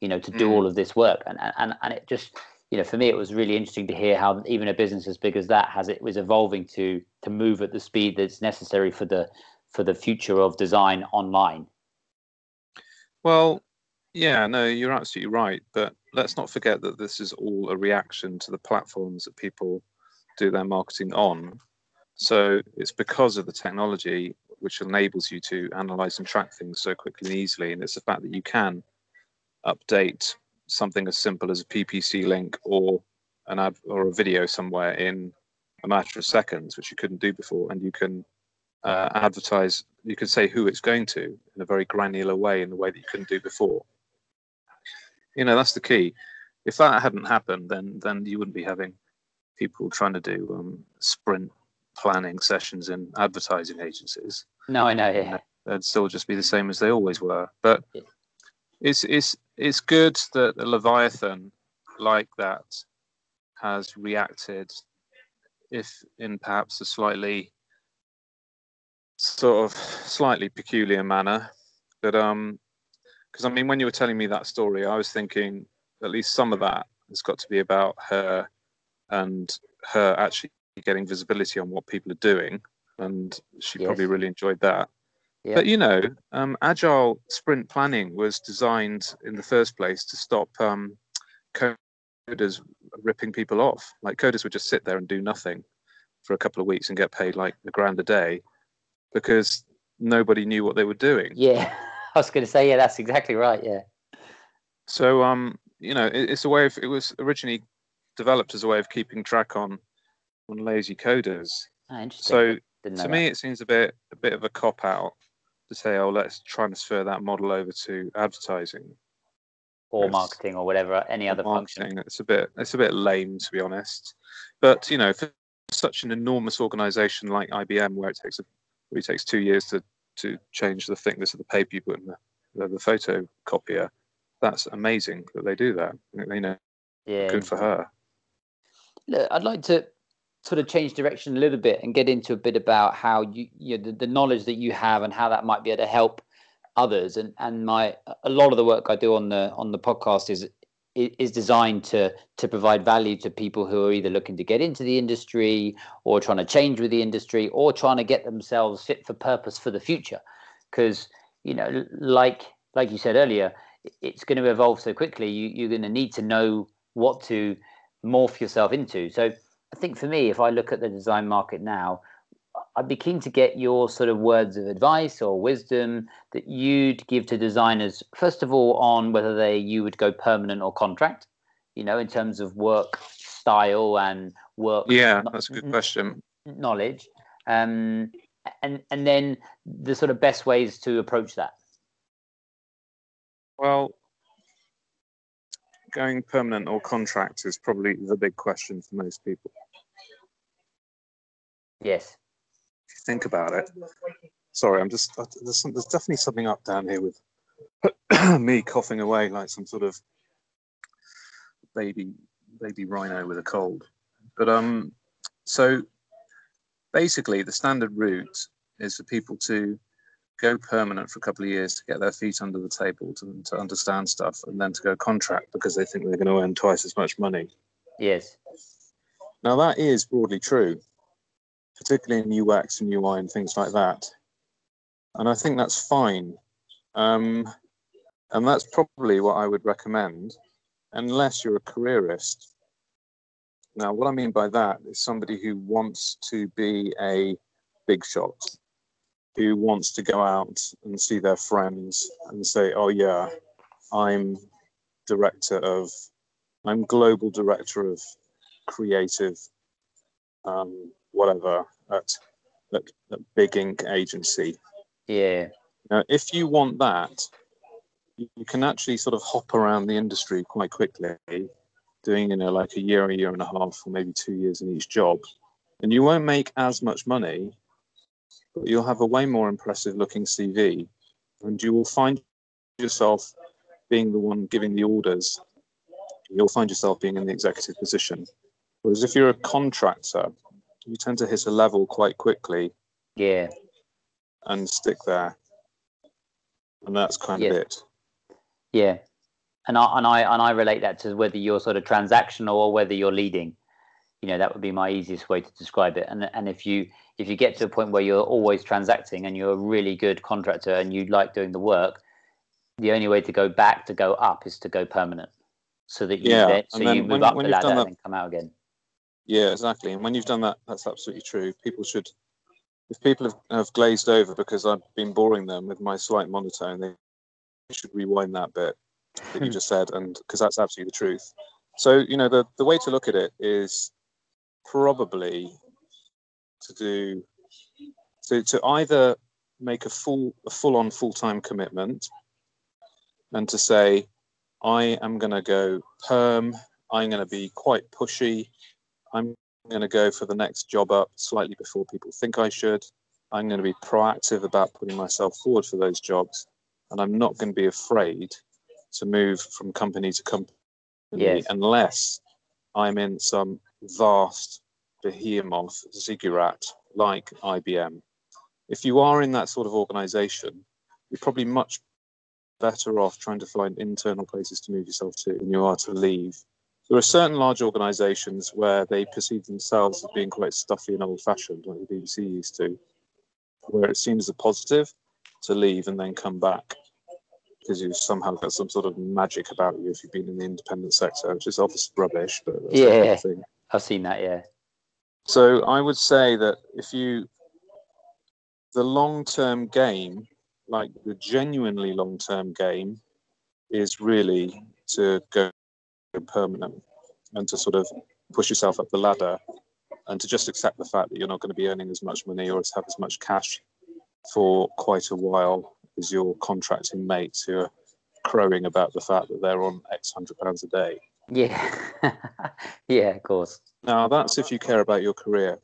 You know, to do mm. all of this work, and and and it just you know for me it was really interesting to hear how even a business as big as that has it was evolving to to move at the speed that's necessary for the for the future of design online. Well, yeah, no, you're absolutely right, but let's not forget that this is all a reaction to the platforms that people do their marketing on. So it's because of the technology which enables you to analyze and track things so quickly and easily. And it's the fact that you can update something as simple as a PPC link or an ad or a video somewhere in a matter of seconds, which you couldn't do before. And you can uh, advertise, you can say who it's going to in a very granular way in the way that you couldn't do before. You know, that's the key. If that hadn't happened, then then you wouldn't be having people trying to do um, sprint planning sessions in advertising agencies. No, I know. Yeah, they'd still just be the same as they always were. But it's it's it's good that the Leviathan, like that, has reacted, if in perhaps a slightly sort of slightly peculiar manner. But um, because I mean, when you were telling me that story, I was thinking at least some of that has got to be about her and her actually getting visibility on what people are doing, and she yes. probably really enjoyed that. Yeah. But you know, um, agile sprint planning was designed in the first place to stop um, coders ripping people off. Like coders would just sit there and do nothing for a couple of weeks and get paid like a grand a day because nobody knew what they were doing. Yeah, I was going to say, yeah, that's exactly right. Yeah. So, um, you know, it, it's a way of. It was originally developed as a way of keeping track on on lazy coders. Oh, so to me, it seems a bit a bit of a cop out to say, "Oh, let's transfer that model over to advertising." Or marketing, or whatever, any other marketing. function. It's a bit, it's a bit lame, to be honest. But you know, for such an enormous organization like IBM, where it takes a, where it takes two years to to change the thickness of the paper you put in the the, the photocopier, that's amazing that they do that. You know, yeah, good for her. Look, I'd like to sort of change direction a little bit and get into a bit about how you, you know, the, the knowledge that you have and how that might be able to help others. And and my a lot of the work I do on the on the podcast is is designed to to provide value to people who are either looking to get into the industry or trying to change with the industry or trying to get themselves fit for purpose for the future because you know like like you said earlier it's going to evolve so quickly you, you're going to need to know what to morph yourself into. So I think for me, if I look at the design market now, I'd be keen to get your sort of words of advice or wisdom that you'd give to designers, first of all, on whether they you would go permanent or contract, you know, in terms of work style and work. Yeah, that's a good question. Knowledge, um, and and then the sort of best ways to approach that. Well, going permanent or contract is probably the big question for most people. Yes. If you think about it. Sorry, I'm just there's, some, there's definitely something up down here with me coughing away like some sort of baby baby rhino with a cold. But um, so basically, the standard route is for people to go permanent for a couple of years to get their feet under the table to, to understand stuff and then to go contract because they think they're going to earn twice as much money. Yes. Now, that is broadly true, particularly in UX and UI and things like that. And I think that's fine. Um, and that's probably what I would recommend, unless you're a careerist. Now, what I mean by that is somebody who wants to be a big shot, who wants to go out and see their friends and say, oh, yeah, I'm director of, I'm global director of creative, um, whatever, at, at, at Big Ink Agency. Yeah. Now, if you want that, you can actually sort of hop around the industry quite quickly, doing you know like a year, a year and a half, or maybe two years in each job, and you won't make as much money, but you'll have a way more impressive looking CV, and you will find yourself being the one giving the orders. You'll find yourself being in the executive position. Whereas if you're a contractor, you tend to hit a level quite quickly. Yeah. And stick there. And that's kind yeah. of it. Yeah, and I and I and I relate that to whether you're sort of transactional or whether you're leading. You know, that would be my easiest way to describe it. And and if you if you get to a point where you're always transacting and you're a really good contractor and you like doing the work, the only way to go back to go up is to go permanent, so that you yeah, then, so you move when, up when the ladder that, and then come out again. Yeah, exactly. And when you've done that, that's absolutely true. People should, if people have, have glazed over because I've been boring them with my slight monotone, they should rewind that bit that you hmm. just said, and because that's absolutely the truth. So you know the the way to look at it is probably to do to to either make a full a full on full time commitment and to say I am going to go perm. I'm going to be quite pushy. I'm going to go for the next job up slightly before people think I should. I'm going to be proactive about putting myself forward for those jobs and I'm not going to be afraid to move from company to company yes. unless I'm in some vast behemoth ziggurat like IBM. If you are in that sort of organization, you're probably much better off trying to find internal places to move yourself to than you are to leave. There are certain large organizations where they perceive themselves as being quite stuffy and old fashioned, like the BBC used to, where it seems a positive to leave and then come back because you've somehow got some sort of magic about you if you've been in the independent sector, which is obviously rubbish. But yeah, I've seen that. Yeah. So I would say that if you, the long-term game, like the genuinely long-term game, is really to go permanent and to sort of push yourself up the ladder and to just accept the fact that you're not going to be earning as much money or to have as much cash for quite a while as your contracting mates who are crowing about the fact that they're on X hundred pounds a day. Yeah, yeah, of course. Now that's if you care about your career.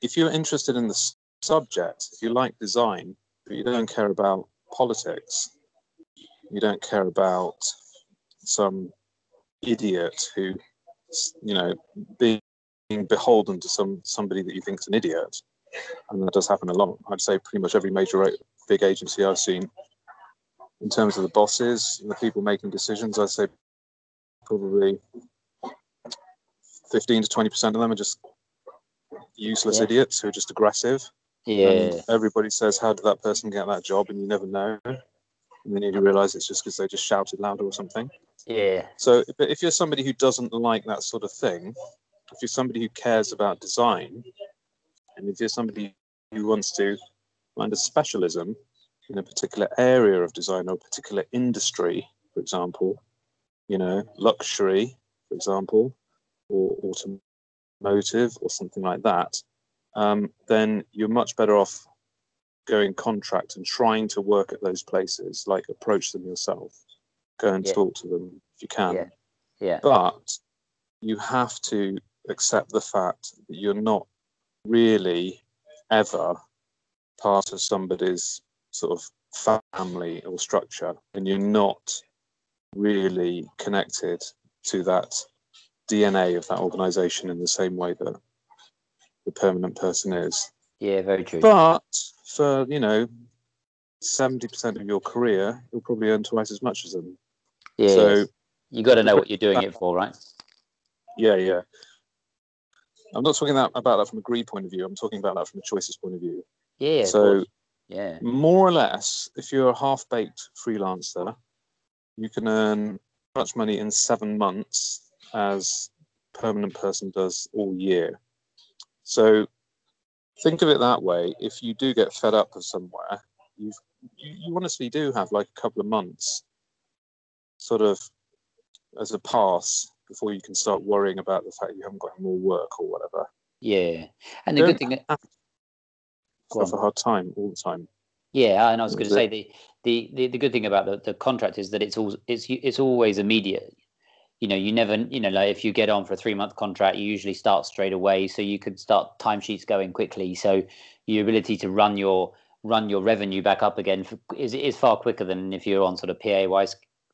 If you're interested in the subject, if you like design, but you don't care about politics, you don't care about some idiot who, you know, being beholden to some somebody that you think is an idiot, and that does happen a lot. I'd say pretty much every major big agency I've seen. In terms of the bosses and the people making decisions, I'd say probably 15 to 20% of them are just useless yeah. idiots who are just aggressive. Yeah. And everybody says, How did that person get that job? And you never know. And then you realize it's just because they just shouted louder or something. Yeah. So, but if you're somebody who doesn't like that sort of thing, if you're somebody who cares about design, and if you're somebody who wants to find a specialism in a particular area of design or a particular industry, for example, you know, luxury, for example, or automotive or something like that, um, then you're much better off going contract and trying to work at those places, like approach them yourself, go and yeah. talk to them if you can. Yeah. yeah. But you have to accept the fact that you're not really ever part of somebody's sort of family or structure, and you're not really connected to that DNA of that organization in the same way that the permanent person is. Yeah, very true. But for, you know, 70% of your career, you'll probably earn twice as much as them. Yeah. So you got to know what you're doing it for, right? Yeah, yeah. I'm not talking that, about that from a greed point of view. I'm talking about that from a choices point of view. Yeah. So, yeah. More or less, if you're a half baked freelancer, you can earn much money in seven months as permanent person does all year. So think of it that way. If you do get fed up of somewhere, you've, you you honestly do have like a couple of months, sort of, as a pass before you can start worrying about the fact you haven't got any more work or whatever. Yeah, and the good thing. Have a hard time all the time. Yeah, and I was going to say the, the, the, the good thing about the, the contract is that it's all it's it's always immediate. You know, you never you know like if you get on for a three month contract, you usually start straight away, so you could start timesheets going quickly. So your ability to run your run your revenue back up again for, is is far quicker than if you're on sort of PAY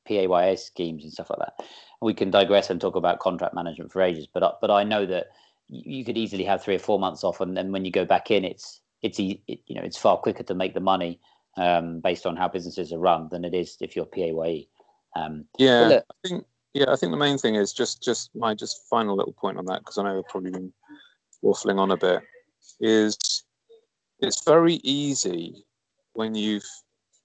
PAYS schemes and stuff like that. We can digress and talk about contract management for ages, but but I know that you could easily have three or four months off, and then when you go back in, it's it's it, you know it's far quicker to make the money um, based on how businesses are run than it is if you're PAYE. Um, yeah, look, I think yeah, I think the main thing is just just my just final little point on that because I know I've probably been waffling on a bit is it's very easy when you've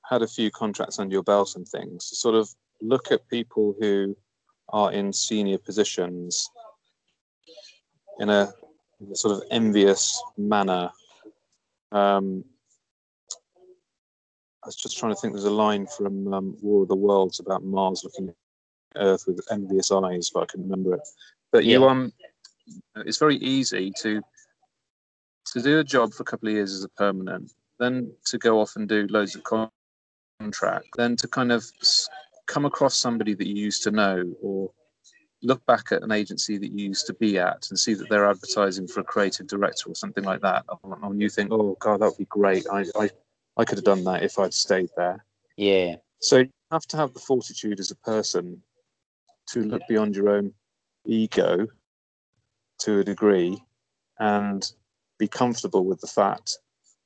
had a few contracts under your belt and things to sort of look at people who are in senior positions in a, in a sort of envious manner um, I was just trying to think. There's a line from um, War of the Worlds about Mars looking at Earth with envious eyes, but I can remember it. But yeah. you, um, it's very easy to to do a job for a couple of years as a permanent, then to go off and do loads of contract, then to kind of come across somebody that you used to know or look back at an agency that you used to be at and see that they're advertising for a creative director or something like that, and you think, "Oh God, that would be great. I, I, I could have done that if I'd stayed there." Yeah. So you have to have the fortitude as a person to look beyond your own ego to a degree and be comfortable with the fact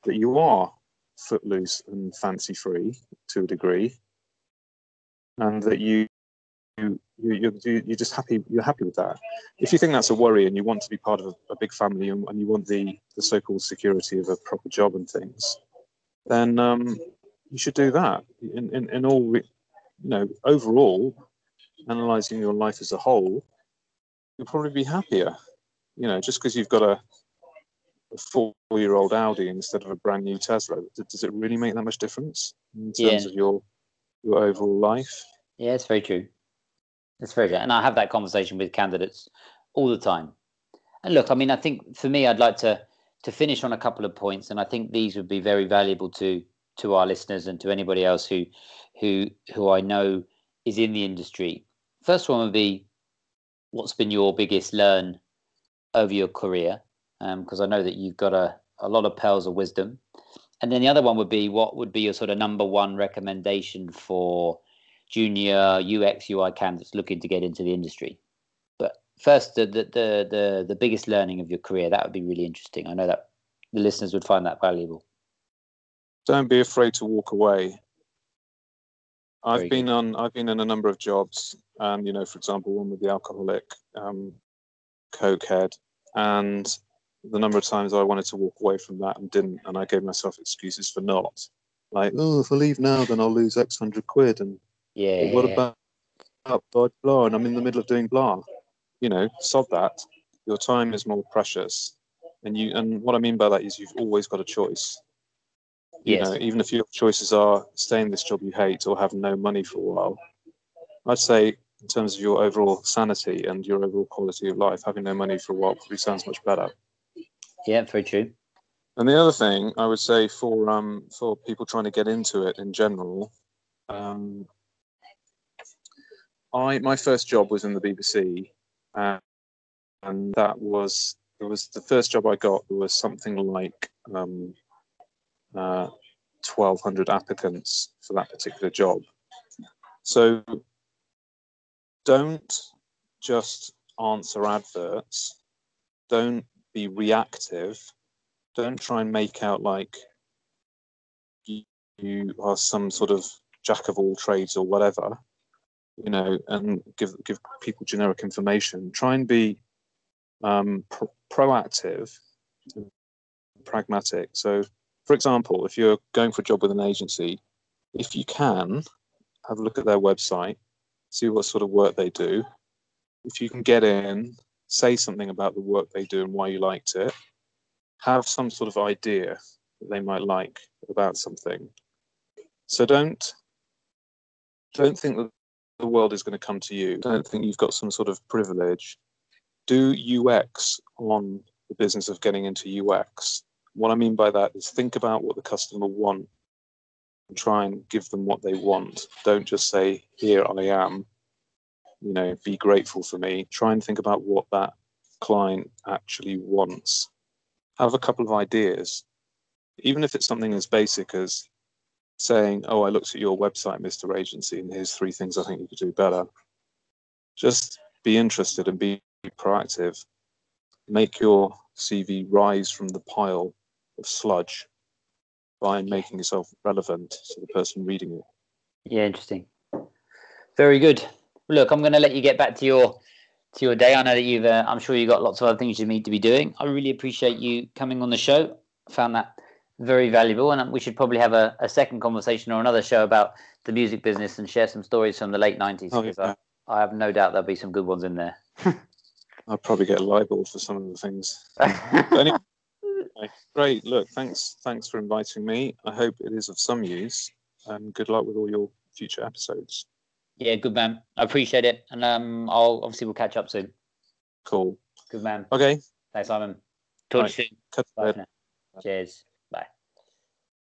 that you are footloose and fancy free to a degree and that you you, you, you, you're just happy, you're happy with that. If you think that's a worry and you want to be part of a, a big family and, and, you want the, the so-called security of a proper job and things, then um, you should do that. In, in, in all, you know, overall, analyzing your life as a whole, you'll probably be happier. You know, just because you've got a, a four-year-old Audi instead of a brand new Tesla, does it really make that much difference in terms yeah. of your your overall life? Yeah, it's very true. It's very good. And I have that conversation with candidates all the time. And look, I mean, I think for me, I'd like to to finish on a couple of points, and I think these would be very valuable to to our listeners and to anybody else who who who I know is in the industry. First one would be, what's been your biggest learn over your career? Because um, I know that you've got a a lot of pearls of wisdom. And then the other one would be, what would be your sort of number one recommendation for junior UX UI candidates looking to get into the industry. But first, the the the the, the biggest learning of your career that would be really interesting. I know that the listeners would find that valuable. Don't be afraid to walk away. I've Very been good. on. I've been in a number of jobs. Um, you know, for example, one with the alcoholic um, cokehead, and the number of times I wanted to walk away from that and didn't, and I gave myself excuses for not. Like, oh, if I leave now, then I'll lose X hundred quid, and yeah. what about blah, blah, and I'm in the middle of doing blah. You know, sod that. Your time is more precious. And you and what I mean by that is you've always got a choice. You yes. know, even if your choices are stay in this job you hate or have no money for a while, I'd say in terms of your overall sanity and your overall quality of life, having no money for a while probably sounds much better. Yeah, very true. And the other thing I would say for um for people trying to get into it in general, um, I my first job was in the BBC, and that was it was the first job I got. Was something like um, uh, 1,200 applicants for that particular job. So don't just answer adverts. Don't be reactive. Don't try and make out like you, are some sort of jack of all trades or whatever, you know, and give give people generic information. Try and be um, proactive, pragmatic. So, for example, if you're going for a job with an agency, if you can, have a look at their website, see what sort of work they do. If you can get in, say something about the work they do and why you liked it, have some sort of idea that they might like about something. So don't don't think that the world is going to come to you. Don't think you've got some sort of privilege. Do UX on the business of getting into UX. What I mean by that is think about what the customer want and try and give them what they want. Don't just say, Here I am, you know, be grateful for me. Try and think about what that client actually wants. Have a couple of ideas, even if it's something as basic as saying, Oh, I looked at your website, Mr. Agency, and here's three things I think you could do better. Just be interested and be proactive. Make your CV rise from the pile of sludge by making yourself relevant to the person reading it. Yeah, interesting. Very good. Look, I'm going to let you get back to your to your day. I know that you've. Uh, I'm sure you've got lots of other things you need to be doing. I really appreciate you coming on the show. I found that very valuable, and we should probably have a, a second conversation or another show about the music business and share some stories from the late '90s. Oh, yeah. I, I have no doubt there'll be some good ones in there. I'll probably get libeled for some of the things. anyway, great. Look, thanks. Thanks for inviting me. I hope it is of some use, and good luck with all your future episodes. Yeah, good man. I appreciate it, and um, I'll obviously we'll catch up soon. Cool. Good man. Okay. Thanks, Simon. Talk right. to you soon. Bye Cheers.